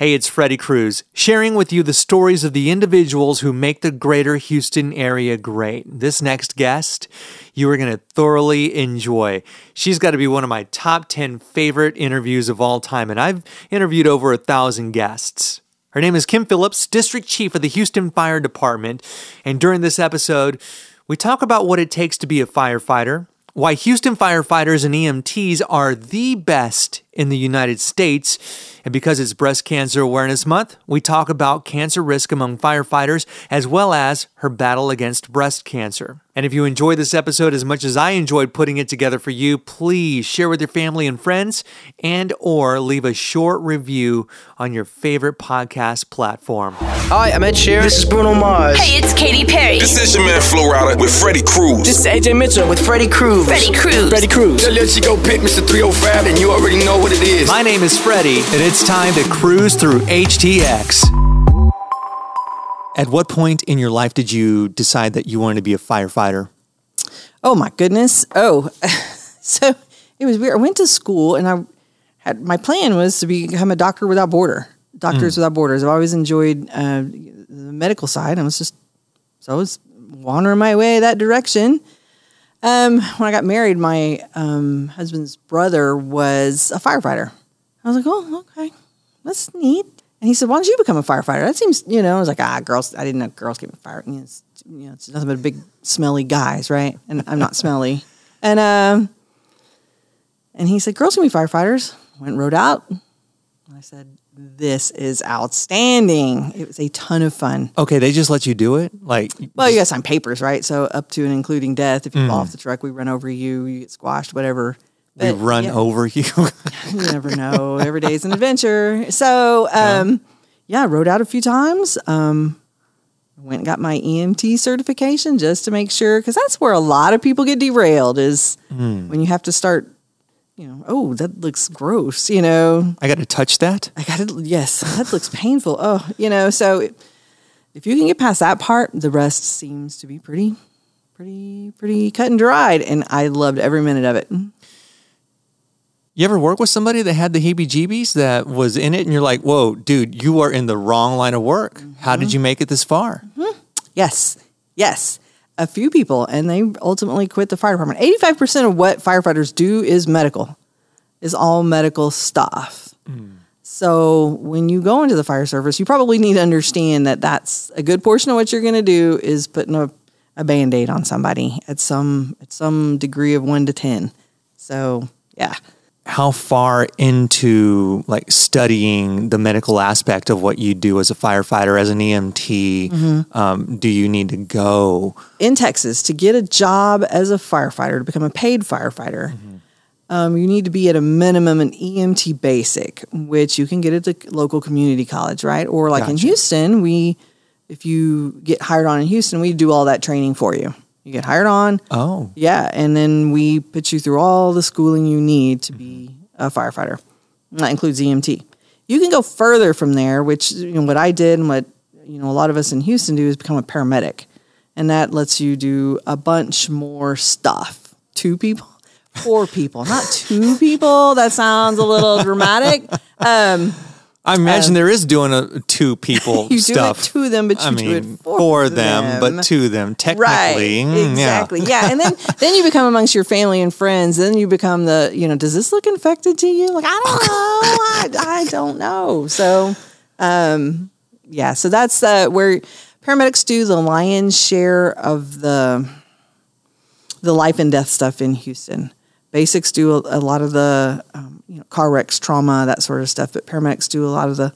Hey, it's Freddie Cruz, sharing with you the stories of the individuals who make the greater Houston area great. This next guest, you are going to thoroughly enjoy. She's got to be one of my top 10 favorite interviews of all time, and I've interviewed over a thousand guests. Her name is Kim Phillips, District Chief of the Houston Fire Department, and during this episode, we talk about what it takes to be a firefighter, why Houston firefighters and EMTs are the best in the United States. And because it's Breast Cancer Awareness Month, we talk about cancer risk among firefighters as well as her battle against breast cancer. And if you enjoyed this episode as much as I enjoyed putting it together for you, please share with your family and friends and or leave a short review on your favorite podcast platform. Hi, I'm Ed Sheeran. This is Bruno Mars. Hey, it's Katy Perry. This is your man Flo Rida with Freddie Cruz. This is AJ Mitchell with Freddie Cruz. Freddie Cruz. Freddie Cruz. Tell let you go pick Mr. 305 and you already know what it is. My name is Freddie, and it's time to cruise through HTX. At what point in your life did you decide that you wanted to be a firefighter? Oh my goodness. Oh, so it was weird. I went to school and I had my plan was to become a doctor without border, doctors without borders. I've always enjoyed uh, the medical side. I was just so I was wandering my way that direction. Um, when I got married, my um, husband's brother was a firefighter. I was like, oh, okay, that's neat. And he said, why don't you become a firefighter? That seems, you know, I was like, ah, girls, I didn't know girls get fired. You know, it's, you know, it's nothing but big, smelly guys, right? And I'm not smelly. And, um, and he said, girls can be firefighters. Went and rode out. I said, this is outstanding. It was a ton of fun. Okay, they just let you do it? Like, Well, you got to sign papers, right? So up to and including death. If you fall off the truck, we run over you, you get squashed, whatever. We run yeah, over you. You never know. Every day's an adventure. So, um, yeah, I rode out a few times. Um, went and got my EMT certification just to make sure, because that's where a lot of people get derailed is when you have to start, you know, oh, that looks gross, you know, I got to touch that? I got to, yes, that looks painful. Oh, you know, so if you can get past that part, the rest seems to be pretty, pretty, pretty cut and dried. And I loved every minute of it. You ever work with somebody that had the heebie jeebies that was in it and you're like, whoa, dude, you are in the wrong line of work. How Mm-hmm. did you make it this far? Yes, yes. A few people, and they ultimately quit the fire department. 85% of what firefighters do is medical, is all medical stuff. So when you go into the fire service, you probably need to understand that that's a good portion of what you're going to do is putting a, a band aid on somebody at some at some degree of one to ten. So yeah, How far into like studying the medical aspect of what you do as a firefighter, as an EMT, Mm-hmm. um, do you need to go? in Texas to get a job as a firefighter to become a paid firefighter, um, you need to be at a minimum an EMT basic, which you can get at the local community college, right? Or like in Houston, we if you get hired on in Houston, we do all that training for you. You get hired on, Oh, yeah, and then we put you through all the schooling you need to be a firefighter. And That includes EMT. You can go further from there, which you know what I did and what you know a lot of us in Houston do is become a paramedic, and that lets you do a bunch more stuff. Two people, four people, not two people. That sounds a little dramatic. Um, I imagine there is doing a two people you stuff. do it to them, but you I do mean, it for, for them, but to them, technically. Right. mm, yeah. exactly. Yeah. And then then you become amongst your family and friends. Then you become the, you know, does this look infected to you? Like, I don't know. I, I don't know. So um yeah, so that's uh, where paramedics do the lion's share of the the life and death stuff in Houston. Basics do a, a lot of the um, you know, car wrecks, trauma, that sort of stuff, but paramedics do a lot of the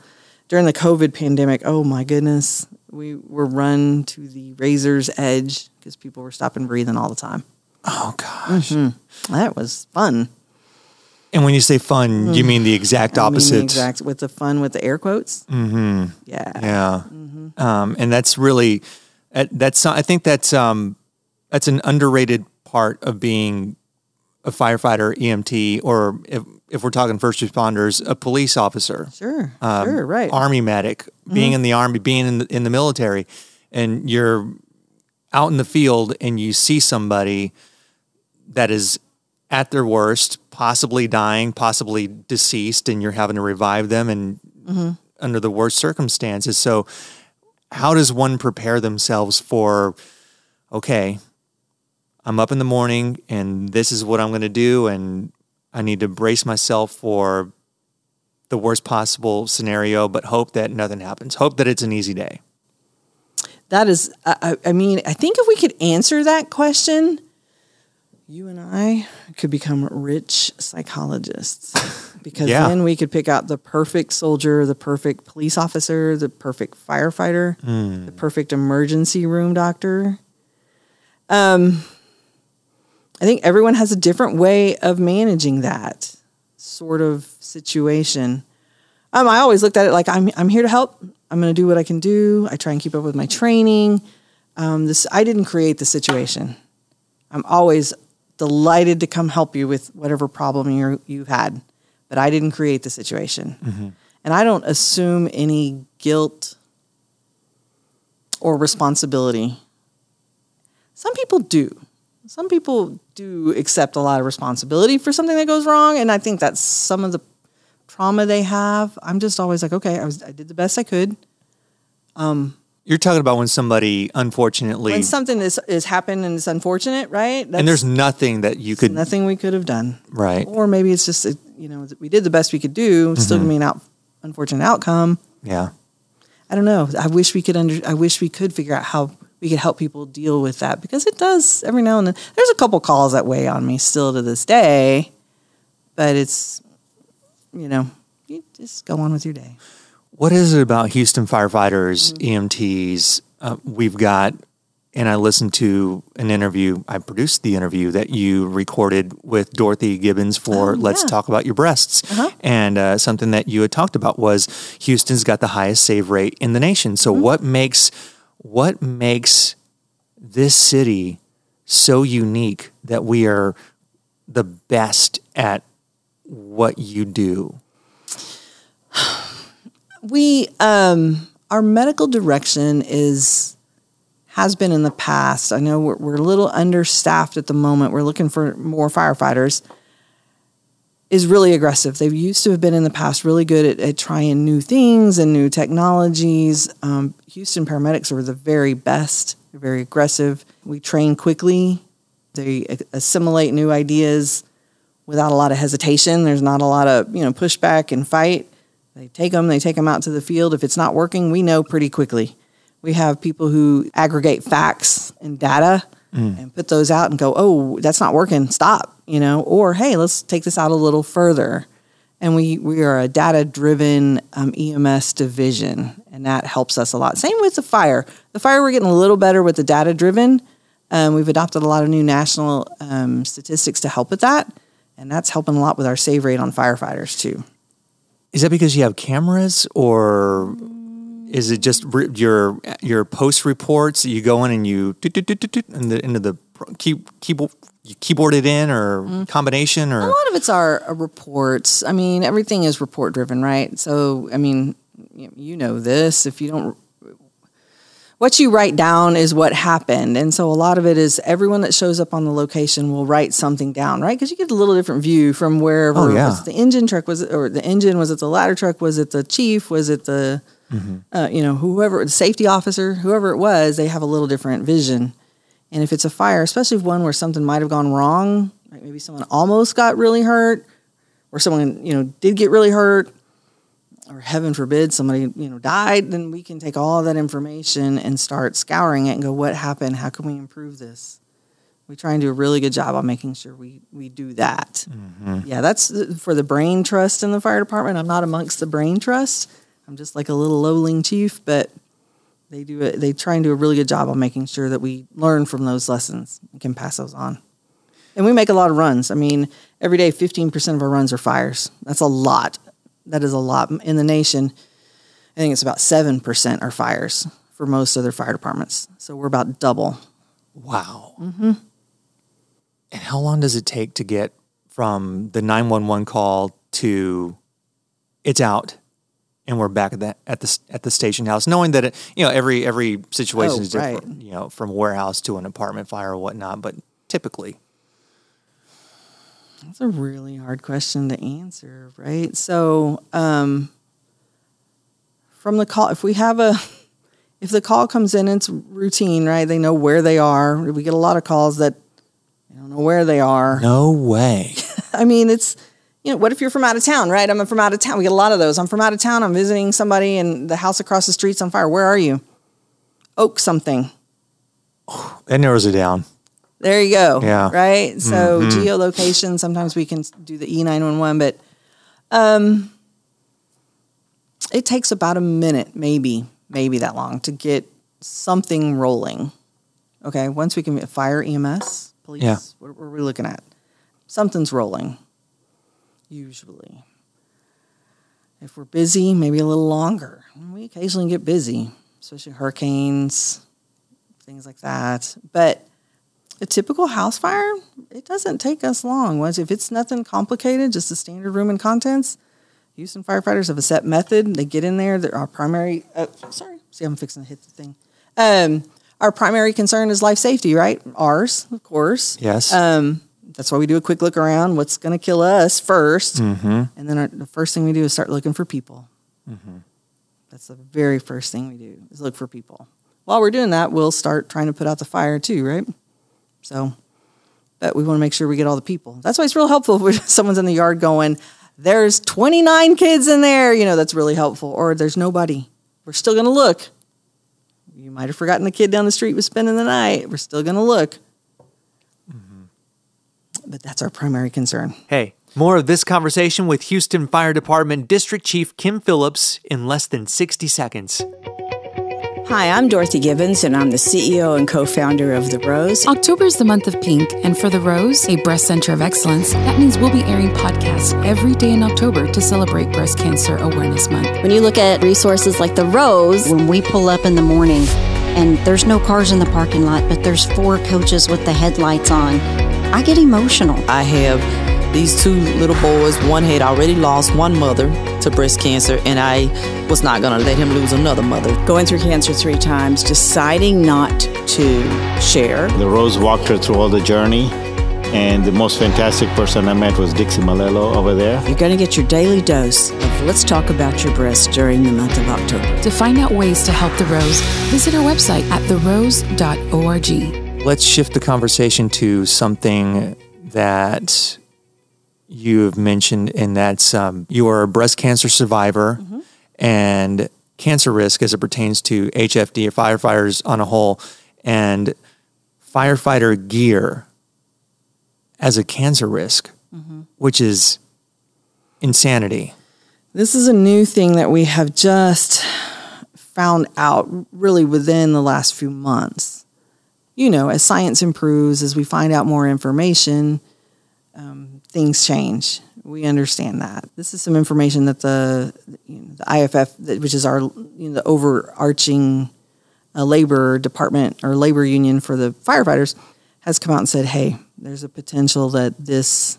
during the COVID pandemic. Oh my goodness, we were run to the razor's edge because people were stopping breathing all the time. Oh gosh. That was fun. And when you say fun, you mean the exact mean, the opposite. exact with the fun with the air quotes. Mm-hmm. Yeah. Yeah. Mm-hmm. Um, and that's really that's I think that's um, that's an underrated part of being a firefighter, EMT, or if if we're talking first responders, a police officer. Sure. um, sure. Right. Mm-hmm. Army medic, being in the army, being in the, in the military, and you're out in the field and you see somebody that is at their worst, possibly dying, possibly deceased, and you're having to revive them. And Mm-hmm. under the worst circumstances. So, how does one prepare themselves for? Okay, I'm up in the morning, and this is what I'm going to do, and I need to brace myself for the worst possible scenario, but hope that nothing happens. Hope that it's an easy day. That is, I, I mean, I think if we could answer that question, you and I could become rich psychologists because Yeah. then we could pick out the perfect soldier, the perfect police officer, the perfect firefighter, the perfect emergency room doctor. Um, I think everyone has a different way of managing that sort of situation. Um, I always looked at it like I'm I'm here to help. I'm going to do what I can do. I try and keep up with my training. Um, this I didn't create the situation. I'm always delighted to come help you with whatever problem you you had, but I didn't create the situation, and I don't assume any guilt or responsibility. Some people do. Some people do accept a lot of responsibility for something that goes wrong, and I think that's some of the trauma they have. I'm just always like, okay, I was I did the best I could. You're talking about when somebody unfortunately, When something is is happened and it's unfortunate, right? That's and there's nothing that you could, nothing we could have done, right? or maybe it's just uh, you know we did the best we could do. Still gonna be an out, unfortunate outcome. Yeah. I don't know. I wish we could under. I wish we could figure out how we could help people deal with that because it does every now and then. There's a couple calls that weigh on me still to this day, but it's you know you just go on with your day. What is it about Houston firefighters, Mm-hmm. EMTs? Uh, we've got, and I listened to an interview. I produced the interview that you recorded with Dorothy Gibbons for Oh, Let's yeah. Talk About Your Breasts. Uh-huh. And uh, something that you had talked about was Houston's got the highest save rate in the nation. So Mm-hmm. what makes what makes this city so unique that we are the best at what you do? we um our medical direction is has been in the past. I know we're, we're a little understaffed at the moment. We're looking for more firefighters is really aggressive. They used to have been in the past really good at, at trying new things and new technologies. Um, houston paramedics are the very best they're very aggressive. We train quickly. They assimilate new ideas without a lot of hesitation. There's not a lot of you know pushback and fight. They take them, they take them out to the field. If it's not working, we know pretty quickly. We have people who aggregate facts and data and put those out and go, "Oh, that's not working. Stop." You know, or "Hey, let's take this out a little further." And we we are a data driven um, EMS division, and that helps us a lot. Same with the fire. The fire, we're getting a little better with the data driven. Um, we've adopted a lot of new national um, statistics to help with that, and that's helping a lot with our save rate on firefighters too. Is that because you have cameras, or is it just re- your your post reports that you go in and you in the into the key, keyboard you keyboard it in or combination or A lot of it's our uh, reports. I mean, everything is report driven, right? So, I mean, you you know this. If you don't, what you write down is what happened. And so, a lot of it is everyone that shows up on the location will write something down, right? Because you get a little different view from wherever Oh, yeah. was it the engine truck was it, or the engine was it the ladder truck was it the chief was it the uh, you know whoever the safety officer whoever it was they have a little different vision. And if it's a fire especially one where something might have gone wrong like maybe someone almost got really hurt or someone you know did get really hurt or heaven forbid somebody you know died then we can take all that information and start scouring it and go what happened? How can we improve this? We try and do a really good job on making sure we we do that. Yeah that's uh, for the brain trust in the fire department. I'm not amongst the brain trust i'm just like a little lowling chief but they do it they try and do a really good job on making sure that we learn from those lessons and can pass those on. And we make a lot of runs. I mean every day 15% of our runs are fires. That's a lot. That is a lot. In the nation i think it's about 7% are fires for most other fire departments. So we're about double. Wow. Mm-hmm. And how long does it take to get from the nine one one call to it's out? And we're back at the at the at the station house, knowing that it, you know every every situation Oh, is right. different. You know, from warehouse to an apartment fire or whatnot. But typically, That's a really hard question to answer, right? So, um, from the call. If we have a, if the call comes in, it's routine, right? They know where they are. We get a lot of calls that they don't know where they are. No way. I mean, it's you know, what if you're from out of town, right? I'm from out of town. We get a lot of those. I'm from out of town. I'm visiting somebody, and the house across the street's on fire. Where are you? Oak something. That narrows it down. There you go. Yeah. Right. So geolocation. Sometimes we can do the E nine one one, but um, it takes about a minute, maybe, maybe that long to get something rolling. Okay. Once we can fire, EMS, police. Yeah. What, what are we looking at? Something's rolling. Usually. If we're busy, maybe a little longer. We occasionally get busy, especially hurricanes, things like that. But a typical house fire, it doesn't take us long. Once if it's nothing complicated, just a standard room and contents, Houston firefighters have a set method. They get in there. Our primary. Uh, sorry, see, I'm fixing to hit the thing. Um, our primary concern is life safety, right? Ours, of course. Yes. Um, that's why we do a quick look around. What's going to kill us 1st mm-hmm. and then our, the first thing we do is start looking for people. Mm-hmm. That's the very first thing we do is look for people. While we're doing that, we'll start trying to put out the fire too, right? So, but we want to make sure we get all the people. That's why it's real helpful if someone's in the yard going, "There's 29 kids in there." You know, that's really helpful. Or there's nobody. We're still going to look. You might have forgotten the kid down the street was spending the night. We're still going to look. But that's our primary concern. Hey, more of this conversation with Houston Fire Department District Chief Kim Phillips in less than 60 seconds. Hi, I'm Dorothy Gibbons, and I'm the CEO and co founder of The Rose. October is the month of pink, and for The Rose, a breast center of excellence, that means we'll be airing podcasts every day in October to celebrate Breast Cancer Awareness Month. When you look at resources like the Rose, when we pull up in the morning and there's no cars in the parking lot, but there's four coaches with the headlights on, I get emotional. I have these two little boys. One had already lost one mother to breast cancer, and I was not going to let him lose another mother. Going through cancer three times, deciding not to share. The Rose walked her through all the journey, and the most fantastic person I met was Dixie Malello over there. You're going to get your daily dose of Let's Talk About Your Breast during the month of October. To find out ways to help The Rose, visit our website at therose.org. Let's shift the conversation to something that you have mentioned, and that's um, you are a breast cancer survivor and cancer risk as it pertains to HFD or firefighters on a whole, and firefighter gear as a cancer risk, which is insanity. This is a new thing that we have just found out really within the last few months. You know, as science improves, as we find out more information, um, things change. We understand that. This is some information that the, you know, the IFF, which is our you know, the overarching uh, labor department or labor union for the firefighters, has come out and said, "Hey, there's a potential that this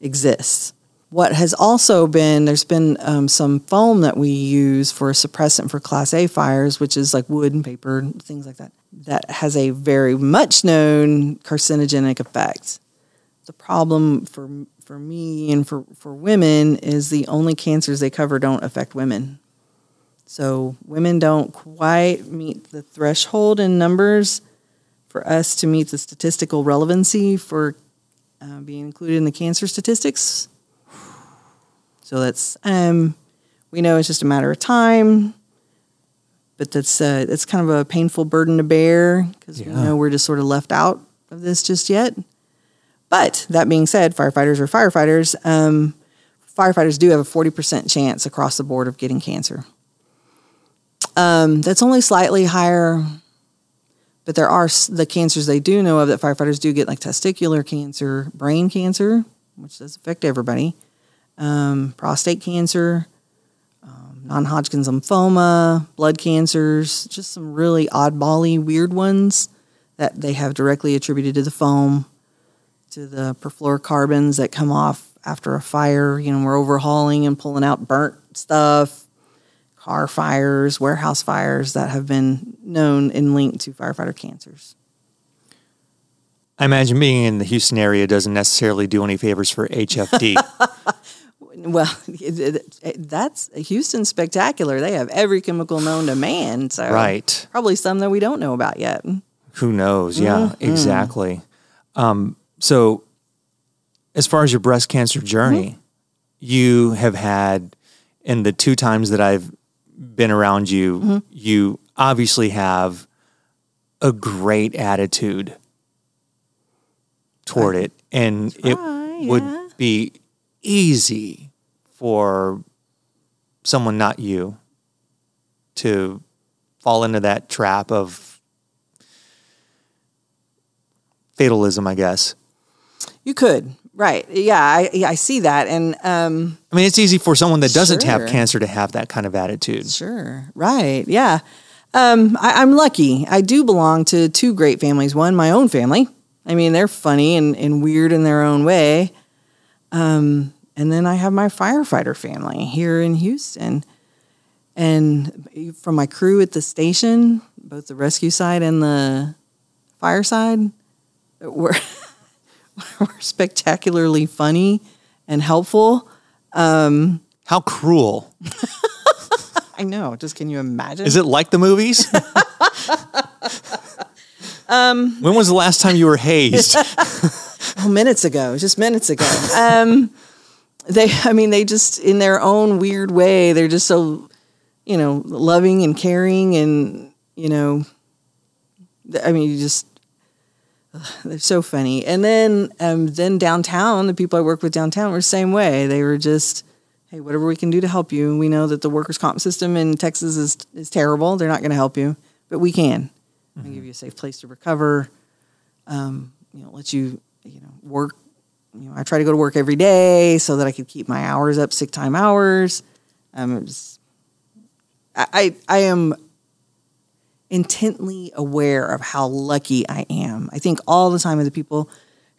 exists." What has also been there's been um, some foam that we use for a suppressant for Class A fires, which is like wood and paper things like that. That has a very much known carcinogenic effect. The problem for for me and for, for women is the only cancers they cover don't affect women. So women don't quite meet the threshold in numbers for us to meet the statistical relevancy for uh, being included in the cancer statistics. So that's um, we know it's just a matter of time, but that's uh, it's kind of a painful burden to bear because we know we're just sort of left out of this just yet. But that being said, firefighters are firefighters. Um, firefighters do have a forty percent chance across the board of getting cancer. Um, that's only slightly higher, but there are the cancers they do know of that firefighters do get, like testicular cancer, brain cancer, which does affect everybody um, prostate cancer, um, non-Hodgkin's lymphoma, blood cancers, just some really oddbally weird ones that they have directly attributed to the foam, to the perfluorocarbons that come off after a fire. You know, we're overhauling and pulling out burnt stuff, car fires, warehouse fires that have been known and linked to firefighter cancers. I imagine being in the Houston area doesn't necessarily do any favors for HFD. Well, that's Houston's spectacular. They have every chemical known to man. So Right. probably some that we don't know about yet. Who knows? Yeah, Mhm. exactly. Um, so, as far as your breast cancer journey, you have had, in the two times that I've been around you, Mhm. you obviously have a great attitude toward it. And it would be easy for someone not you to fall into that trap of fatalism, I guess. You could, right? Yeah, I, yeah, I see that, and um, I mean, it's easy for someone that doesn't have cancer to have that kind of attitude. Sure. Right. Yeah. Um, I, I'm lucky. I do belong to two great families. One, my own family. I mean, they're funny and, and weird in their own way. Um, and then I have my firefighter family here in Houston. And from my crew at the station, both the rescue side and the fire side, we're, we're spectacularly funny and helpful. Um, How cruel. I know. Just can you imagine? Is it like the movies? Um, when was the last time you were hazed? oh, minutes ago, just minutes ago. Um, they, I mean, they just in their own weird way, they're just so, you know, loving and caring, and you know, I mean, you just they're so funny. And then, um, then downtown, the people I work with downtown were the same way. They were just, hey, whatever we can do to help you. We know that the workers' comp system in Texas is is terrible. They're not going to help you, but we can. and give you a safe place to recover. Um, you know, let you you know work. You know, I try to go to work every day so that I could keep my hours up, sick time hours. Um, was, I, I I am intently aware of how lucky I am. I think all the time of the people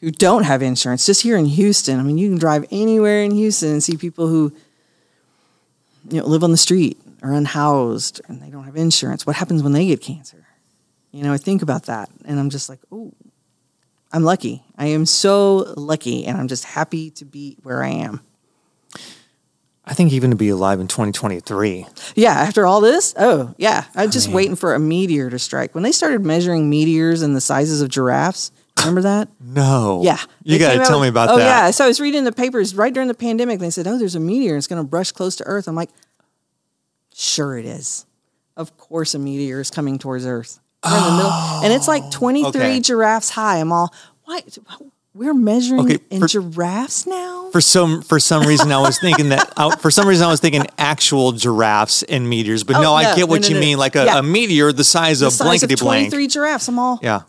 who don't have insurance, just here in Houston. I mean, you can drive anywhere in Houston and see people who you know live on the street or unhoused and they don't have insurance. What happens when they get cancer? You know, I think about that and I'm just like, oh, I'm lucky. I am so lucky and I'm just happy to be where I am. I think even to be alive in 2023. Yeah, after all this, oh, yeah. I'm just waiting for a meteor to strike. When they started measuring meteors and the sizes of giraffes, remember that? No. Yeah. You got to tell me about oh, that. yeah. So I was reading the papers right during the pandemic. They said, oh, there's a meteor. It's going to brush close to Earth. I'm like, sure it is. Of course, a meteor is coming towards Earth. We're in the middle. And it's like 23 okay. giraffes high. I'm all, why? We're measuring Okay, in for- giraffes now? For some for some reason, I was thinking that. I, for some reason, I was thinking actual giraffes and meteors. But Oh, no, I no, get what no, no, you mean, like a, Yeah. a meteor the size The of blankety of blank. 23 giraffes. I'm all, Yeah,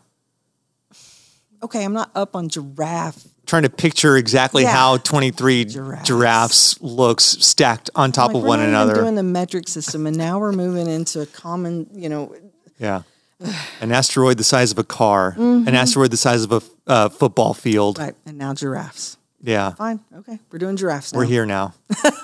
okay, I'm not up on giraffe. trying to picture exactly Yeah. how 23 giraffes. looks stacked on top Like, of one another. doing the metric system, and now we're moving into a common, you know, yeah, an asteroid the size of a car, Mhm. an asteroid the size of a uh, football field. right. And now giraffes. Yeah, Fine. Okay. We're doing giraffes now. we're here now.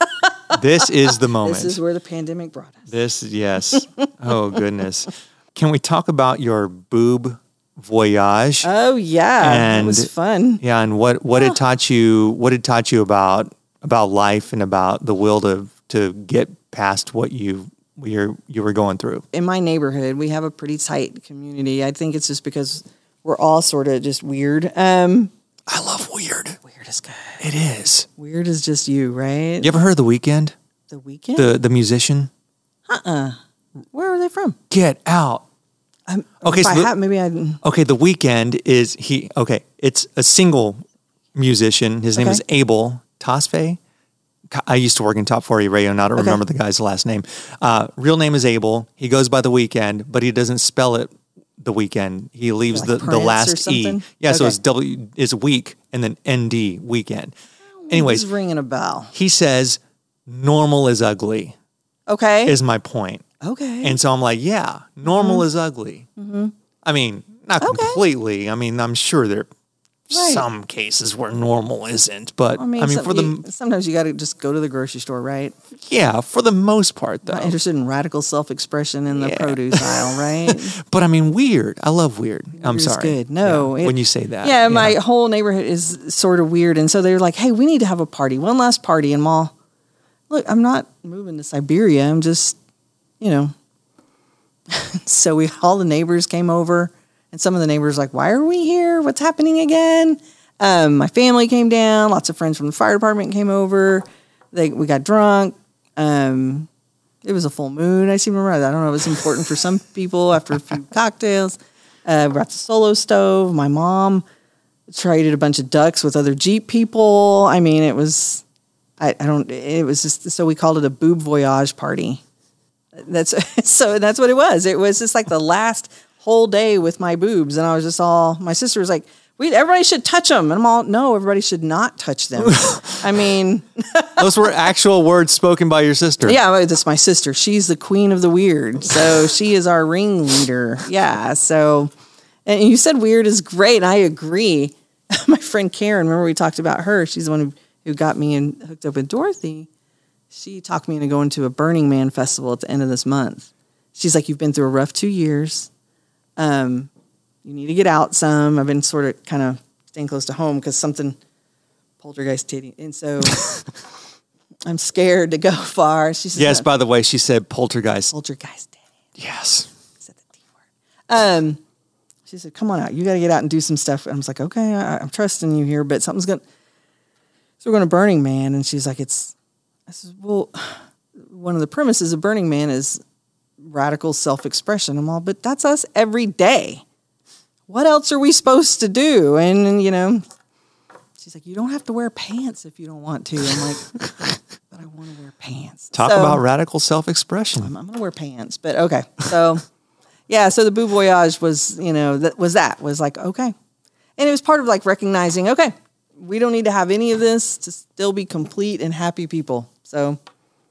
this is the moment. This is where the pandemic brought us. This, yes. oh, goodness. Can we talk about your boob voyage? Oh yeah, And, it was fun. Yeah, and what what it taught you? What it taught you about about life and about the will to to get past what you you you were going through. In my neighborhood, we have a pretty tight community. I think it's just because we're all sort of just weird. Um, I love weird. Weird is good. It is. Weird is just you, right? You ever heard of the weekend? The weekend. The the musician. uh uh Where are they from? Get out. I'm, Okay, so the- have, maybe I. Okay, the weekend is he. Okay, it's a single musician. His name Okay. is Abel Tesfaye. I used to work in Top 40 Radio, and I don't Okay. remember the guy's last name. Uh, real name is Abel. He goes by the weekend, but he doesn't spell it the weekend. He leaves Like the, the Prince last E. Yeah, so it's W is week and then ND weekend. Anyways, It's ringing a bell. he says normal is ugly Okay. is my point. okay. And so I'm like, yeah, normal is ugly. Mhm. I mean, not completely. I mean, I'm sure there Right. some cases where normal isn't, but I mean, some- for the you- sometimes you got to just go to the grocery store, right? yeah, for the most part though. Not interested in radical self-expression in the produce aisle, right? But I mean, weird. I love weird. I'm Weird is sorry. good. No, Yeah, it- when you say that, yeah, my whole neighborhood is sort of weird, and so they're like, "Hey, we need to have a party, one last party," and Mall. look, I'm not moving to Siberia. I'm just, you know. so we all the neighbors came over, and some of the neighbors like, why are we here? What's happening again? Um, my family came down. Lots of friends from the fire department came over. They we got drunk. Um, it was a full moon. I seem to remember. I don't know. It was important for some people after a few cocktails. Uh, brought the solo stove. My mom traded a bunch of ducks with other Jeep people. I mean, it was, I, I don't, it was just, so we called it a boob voyage party. That's, so that's what it was. It was just like the last whole day with my boobs. And I was just all, my sister was like, we, everybody should touch them. And I'm all, no, everybody should not touch them. I mean, Those were actual words spoken by your sister. yeah, that's my sister. She's the queen of the weird. So she is our ringleader. Yeah. So, and you said weird is great. And I agree. my friend Karen, remember we talked about her? She's the one who, who got me and hooked up with Dorothy. She talked me into going to a Burning Man festival at the end of this month. She's like, You've been through a rough two years. Um, you need to get out some. I've been sort of kind of staying close to home because something poltergeist titty. And so I'm scared to go far. She says, Yes, by the way, she said poltergeist. poltergeist. Did. Yes. said the T word. Um, she said, "Come on out. You got to get out and do some stuff." And I was like, "Okay, I, I'm trusting you here, but something's going." to So we're going to Burning Man, and she's like, "It's." I said, "Well, one of the premises of Burning Man is radical self-expression." I'm all, "But that's us every day. What else are we supposed to do?" And you know, she's like, "You don't have to wear pants if you don't want to." I'm like, "But I want to wear pants." Talk So- about radical self expression. I'm, I'm gonna wear pants, but okay. So, yeah. So the Boo Voyage was, you know, that was that was like okay, and it was part of like recognizing, okay, we don't need to have any of this to still be complete and happy people. So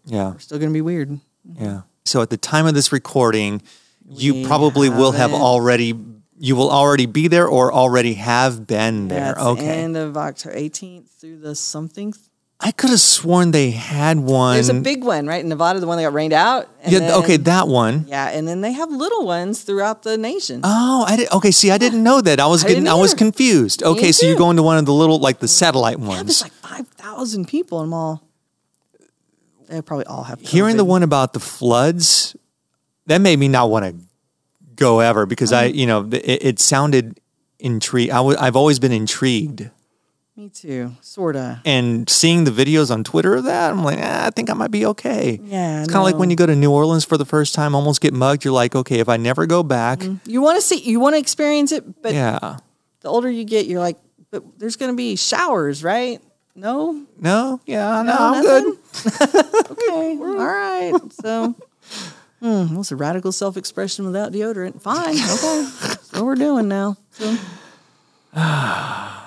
Yeah. we're still gonna be weird. Yeah. So at the time of this recording, you We probably will have haven't- already you will already be there or already have been there. That's okay. end of October 18th through the something. I could have sworn they had one. There's a big one right in Nevada, the one that got rained out. and Yeah, then- okay, that one. Yeah, and then they have little ones throughout the nation. Oh, I did. Okay, see, I didn't know that. I was I getting, I was confused. Okay, so you're going to one of the little, like the satellite yeah, ones. there's like 5,000 people, and I'm all. They probably all have. Hearing the one about the floods, that made me not want to go ever because I, Mm-hmm. you know, it, it sounded intrigued. I w- I've always been intrigued. Me too, sorta. And seeing the videos on Twitter of that, I'm like, ah, I think I might be okay. Yeah, It's kind of like when you go to New Orleans for the first time, almost get mugged. You're like, okay, if I never go back, You want to see, you want to experience it, but yeah. the older you get, you're like, but there's going to be showers, right? No, No, yeah, no, No, I'm good. okay, all right. So, hmm, what's a radical self-expression without deodorant? Fine, okay, that's what we're doing now. So,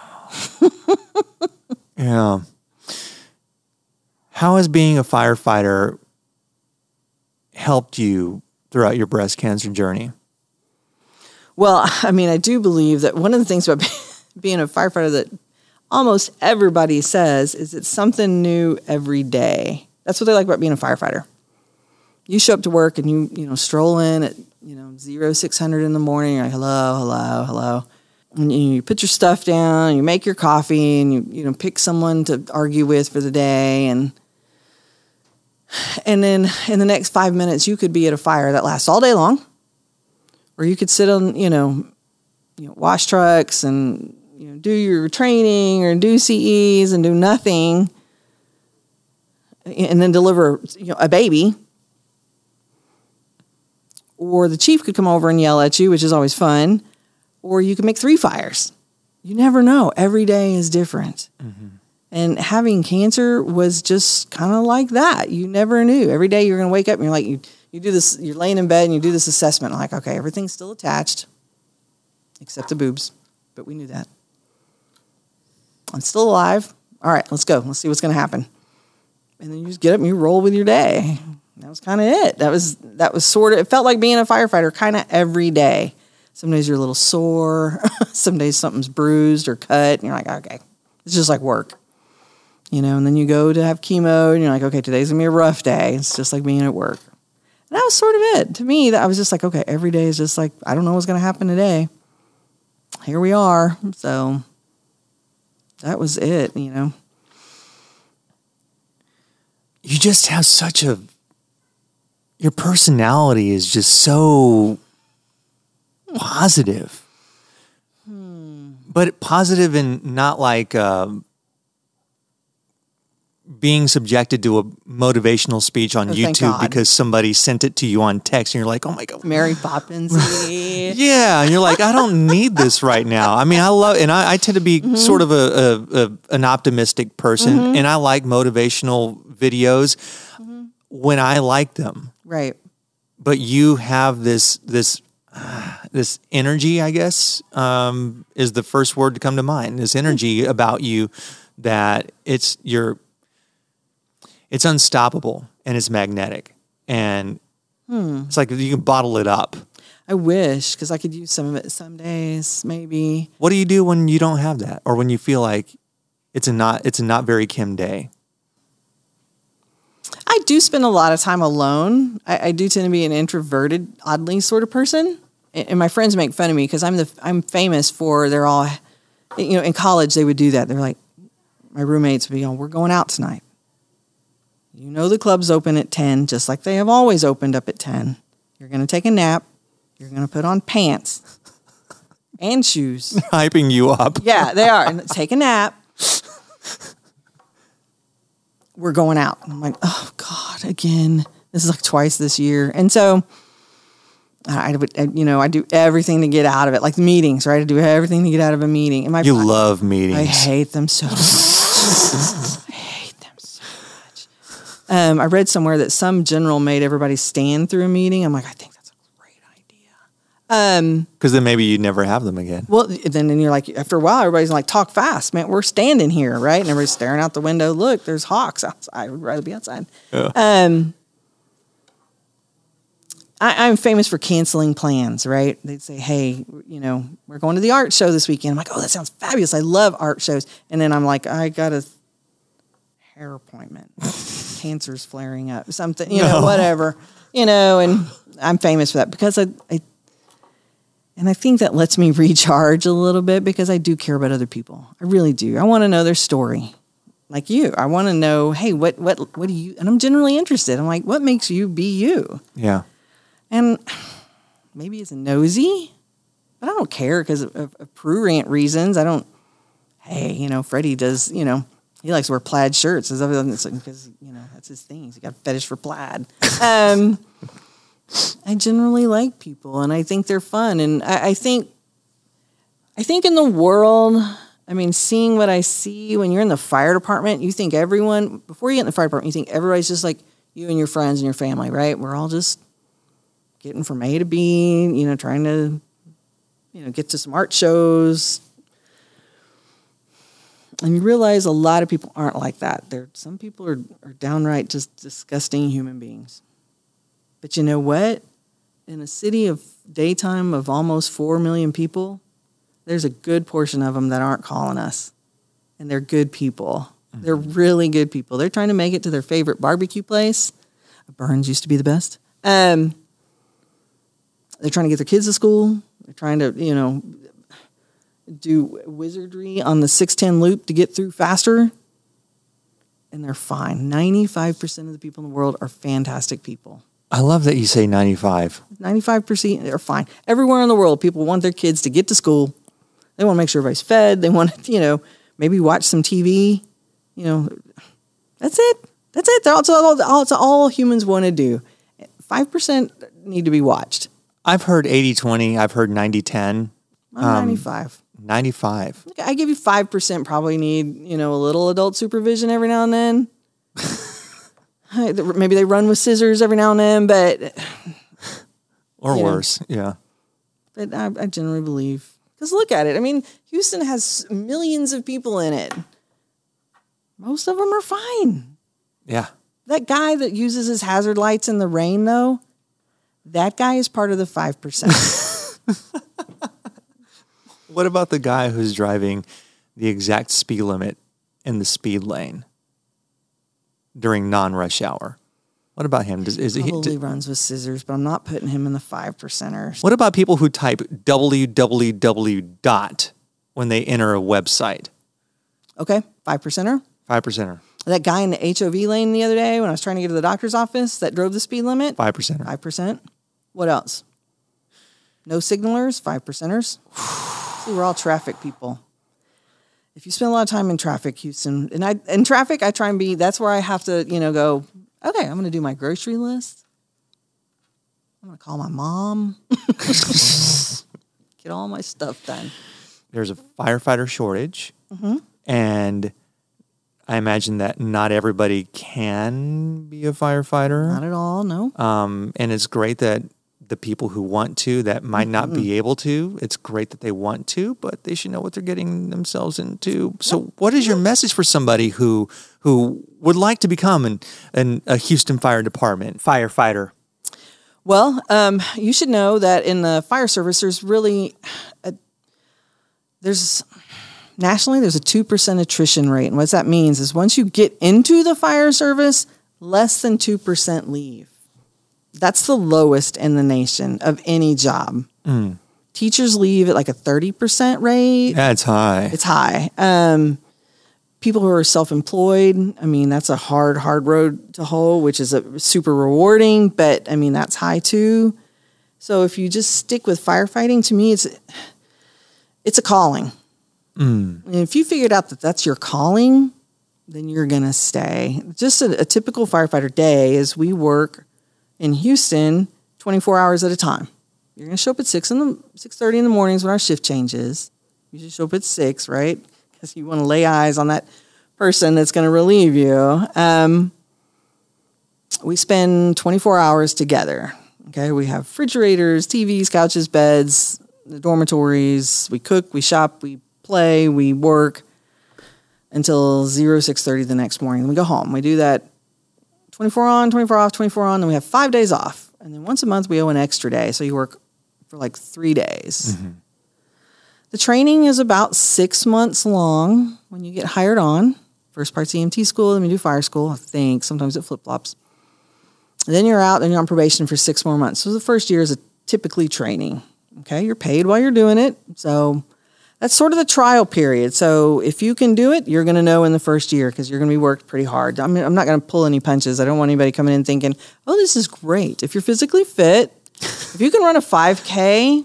Yeah. How has being a firefighter helped you throughout your breast cancer journey? well, I mean, I do believe that one of the things about being a firefighter that almost everybody says is it's something new every day. That's what they like about being a firefighter. You show up to work and you you know stroll in at you know zero six hundred in the morning. You're like hello, hello, hello, and you, put your stuff down. You make your coffee and you you know pick someone to argue with for the day and. And then in the next five minutes, you could be at a fire that lasts all day long, or you could sit on, you know, you know, wash trucks and you know do your training or do CEs and do nothing, and then deliver you know a baby. Or the chief could come over and yell at you, which is always fun. Or you could make three fires. You never know. Every day is different. Mm-hmm. And having cancer was just kind of like that. You never knew. Every day you're going to wake up and you're like, you, you do this, you're laying in bed and you do this assessment. like, okay, everything's still attached except the boobs. But we knew that. I'm still alive. All right, let's go. Let's see what's going to happen. And then you just get up and you roll with your day. That was kind of it. That was that was sort of. It felt like being a firefighter, kind of every day. Some days you're a little sore. Some days something's bruised or cut, and you're like, okay, it's just like work, you know. And then you go to have chemo, and you're like, okay, today's gonna be a rough day. It's just like being at work. And that was sort of it to me. That I was just like, okay, every day is just like I don't know what's gonna happen today. Here we are. So that was it, you know. you just have such a your personality is just so positive but positive and not like um, being subjected to a motivational speech on Oh, YouTube because somebody sent it to you on text and you're like, oh my God. Mary Poppins. Yeah, and you're like, I don't need this right now. I mean, I love, and I, I tend to be sort of a, a, a an optimistic person, Mhm. and I like motivational videos when I like them. Right. But you have this this uh, this energy, I guess, um, is the first word to come to mind. This energy about you that it's you're it's unstoppable and it's magnetic and Hmm. it's like you can bottle it up. I wish because I could use some of it some days, maybe. What do you do when you don't have that, or when you feel like it's a not it's a not very Kim day? I do spend a lot of time alone. I, I do tend to be an introverted, oddly sort of person, and, and my friends make fun of me because I'm the I'm famous for they're all, you know, in college they would do that. They're like, my roommates would be, "Oh, we're going out tonight." You know the club's open at ten, just like they have always opened up at ten. You're going to take a nap. You're going to put on pants and shoes. Hyping you up. Yeah, they are. And take a nap. We're going out. And I'm like, oh God, again. This is like twice this year. And so I would, I- you know, I do everything to get out of it, like the meetings, right? I do everything to get out of a meeting. And my You love meetings. I hate them so much. I hate them so much. Um, I read somewhere that some general made everybody stand through a meeting. I'm like, I think that's a great idea. Um, Because then maybe you'd never have them again. well, then then you're like, after a while, everybody's like, talk fast, man. We're standing here, right? And everybody's staring out the window. Look, there's hawks outside. I would rather be outside. Yeah. Um, I, I'm famous for canceling plans, right? They'd say, hey, you know, we're going to the art show this weekend. I'm like, oh, that sounds fabulous. I love art shows. And then I'm like, I got a hair appointment. Cancer's flaring up, something, you know, No. whatever, you know, and I'm famous for that because I, I and I think that lets me recharge a little bit because I do care about other people. I really do. I want to know their story. Like you. I want to know, hey, what what what do you and I'm generally interested. I'm like, what makes you be you? Yeah. And maybe it's nosy, but I don't care because of, of, of prurient reasons. I don't hey, you know, Freddie does, you know, he likes to wear plaid shirts because, you know, that's his thing. He's got a fetish for plaid. Um, I generally like people and I think they're fun. And I, I think, I think in the world, I mean, seeing what I see when you're in the fire department, you think everyone, before you get in the fire department, you think everybody's just like you and your friends and your family, right? We're all just getting from A to B, you know, trying to, you know, get to some art shows, and you realize a lot of people aren't like that. There, some people are, are downright just disgusting human beings. But you know what? In a city of daytime of almost four million people, there's a good portion of them that aren't calling us, and they're good people. They're really good people. They're trying to make it to their favorite barbecue place. Burns used to be the best. Um, they're trying to get their kids to school. They're trying to, you know, do wizardry on the 610 loop to get through faster. And they're fine. 95% of the people in the world are fantastic people. I love that you say 95. 95% they're fine. Everywhere in the world, people want their kids to get to school. They want to make sure everybody's fed. They want to, you know, maybe watch some TV. You know, that's it. That's it. That's all, that's all humans want to do. 5% need to be watched. I've heard 80 20, I've heard 90 10. I'm 95. 95. I give you 5% probably need, you know, a little adult supervision every now and then. Maybe they run with scissors every now and then, but Or worse. Yeah. but I, I generally believe because look at it. I mean, Houston has millions of people in it. Most of them are fine. Yeah. That guy that uses his hazard lights in the rain, though, that guy is part of the five percent. What about the guy who's driving the exact speed limit in the speed lane during non rush hour? What about him? Does, is he, Probably runs with scissors, but I'm not putting him in the five percenters. what about people who type www dot when they enter a website? Okay, five percenter. Five percenter. That guy in the HOV lane the other day when I was trying to get to the doctor's office that drove the speed limit. Five percenter. Five percent. What else? No signalers. Five percenters. We're all traffic people. If you spend a lot of time in traffic, Houston, and I in traffic, I try and be. That's where I have to, you know, go. Okay, I'm going to do my grocery list. I'm going to call my mom. Get all my stuff done. There's a firefighter shortage, Mhm. and I imagine that not everybody can be a firefighter. Not at all. No. Um, and it's great that the people who want to that might not be able to, it's great that they want to, but they should know what they're getting themselves into. So, what is your message for somebody who who would like to become an, an a Houston Fire Department firefighter? Well, um, you should know that in the fire service, there's really a, there's nationally there's a two percent attrition rate, and what that means is once you get into the fire service, less than two percent leave. That's the lowest in the nation of any job. Mm. Teachers leave at like a thirty percent rate. That's high. It's high. Um, people who are self-employed, I mean, that's a hard, hard road to hoe, which is a super rewarding, but I mean, that's high too. So if you just stick with firefighting, to me, it's it's a calling. Mm. And if you figured out that that's your calling, then you're gonna stay. Just a, a typical firefighter day is we work in Houston 24 hours at a time. You're gonna show up at six in the six thirty in the mornings when our shift changes. You should show up at six, right? Because you want to lay eyes on that person that's going to relieve you. Um, we spend 24 hours together. Okay, we have refrigerators, TVs, couches, beds, the dormitories. We cook, we shop, we play, we work until 0, 6.30 the next morning. Then we go home. We do that 24 on, 24 off, 24 on. Then we have five days off. And then once a month, we owe an extra day. So you work for like three days. Mm-hmm. The training is about six months long when you get hired on. First part's EMT school, then we do fire school, I think. Sometimes it flip flops. Then you're out, and you're on probation for six more months. So the first year is a typically training. Okay, you're paid while you're doing it. So that's sort of the trial period. So if you can do it, you're going to know in the first year because you're going to be worked pretty hard. I mean, I'm not going to pull any punches. I don't want anybody coming in thinking, "Oh, this is great." If you're physically fit, if you can run a 5K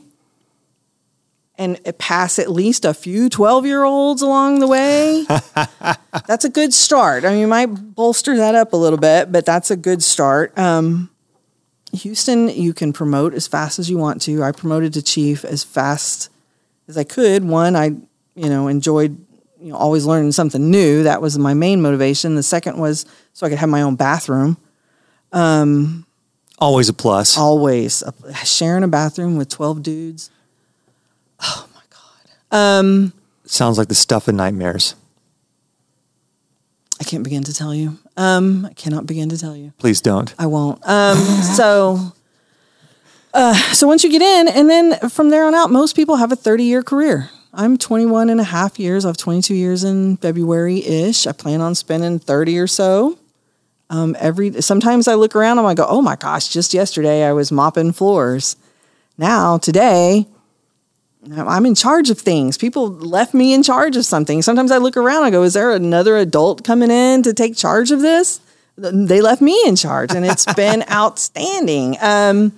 and pass at least a few 12 year olds along the way, that's a good start. I mean, you might bolster that up a little bit, but that's a good start. Um, Houston, you can promote as fast as you want to. I promoted to chief as fast as I could. One, I, you know, enjoyed, you know, always learning something new. That was my main motivation. The second was so I could have my own bathroom. Um, Always a plus. always sharing a bathroom with 12 dudes. Oh my God. Um, Sounds like the stuff of nightmares. I can't begin to tell you. Um, I cannot begin to tell you. Please don't. I won't. Um, so, uh, so once you get in, and then from there on out, most people have a 30 year career. I'm 21 and a half years. I have 22 years in February ish. I plan on spending 30 or so. Um, every sometimes I look around and I go, oh my gosh, just yesterday I was mopping floors. Now today, I'm in charge of things. People left me in charge of something. Sometimes I look around, I go, is there another adult coming in to take charge of this? They left me in charge, and it's been outstanding. Um,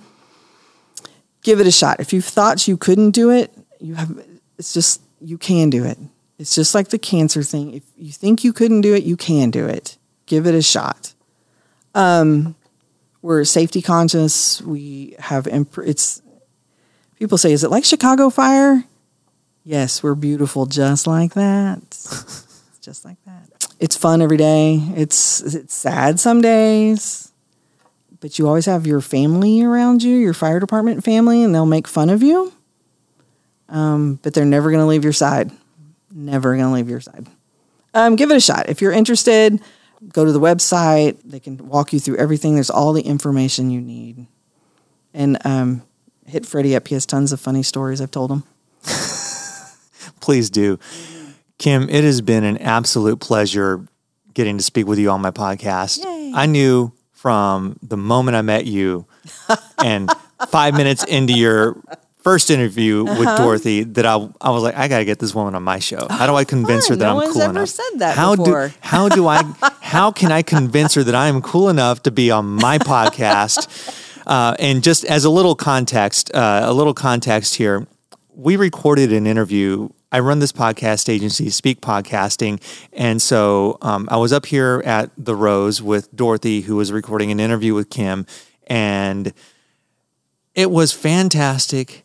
give it a shot. If you've thought you couldn't do it, you have. It's just you can do it. It's just like the cancer thing. If you think you couldn't do it, you can do it. Give it a shot. Um, we're safety conscious. We have imp- it's people say, is it like Chicago fire? Yes, we're beautiful just like that. just like that. It's fun every day. It's it's sad some days. But you always have your family around you, your fire department family, and they'll make fun of you. Um, but they're never going to leave your side. Never going to leave your side. Um, give it a shot. If you're interested, go to the website. They can walk you through everything. There's all the information you need. And um, hit Freddie up. He has tons of funny stories. I've told him. Please do. Kim, it has been an absolute pleasure getting to speak with you on my podcast. I knew from the moment I met you and five minutes into your first interview with Uh-huh. Dorothy that I, I was like, I got to get this woman on my show. How do I convince her that No I'm one's cool ever enough? said that how before. do how do I how can I convince her that I am cool enough to be on my podcast? Uh, and just as a little context, uh, a little context here, we recorded an interview. I run this podcast agency, Speak Podcasting, and so um, I was up here at the Rose with Dorothy, who was recording an interview with Kim, and it was fantastic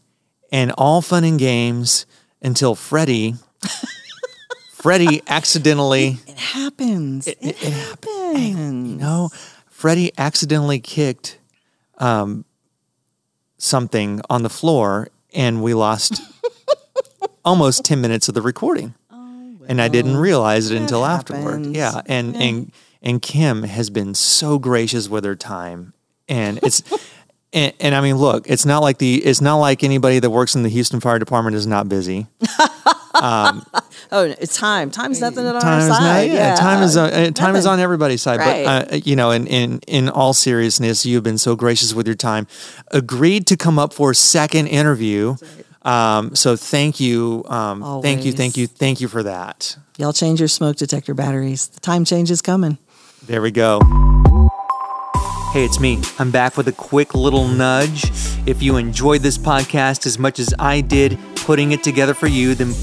and all fun and games until Freddie. Freddie accidentally. It happens. It, it, it happens. You know, Freddie accidentally kicked um, something on the floor, and we lost almost ten minutes of the recording. Oh, well, and I didn't realize it until happens. afterward. Yeah, and yeah. and and Kim has been so gracious with her time, and it's. And, and, I mean, look, it's not like the it's not like anybody that works in the Houston Fire Department is not busy. Um, oh, it's time. Time's nothing on time our side. Not, yeah, yeah, time is uh, time is on everybody's side. Right. But uh, you know, in, in in all seriousness, you've been so gracious with your time. Agreed to come up for a second interview. Um, so thank you, um, thank you, thank you, thank you for that. Y'all change your smoke detector batteries. The time change is coming. There we go. Hey, it's me. I'm back with a quick little nudge. If you enjoyed this podcast as much as I did putting it together for you, then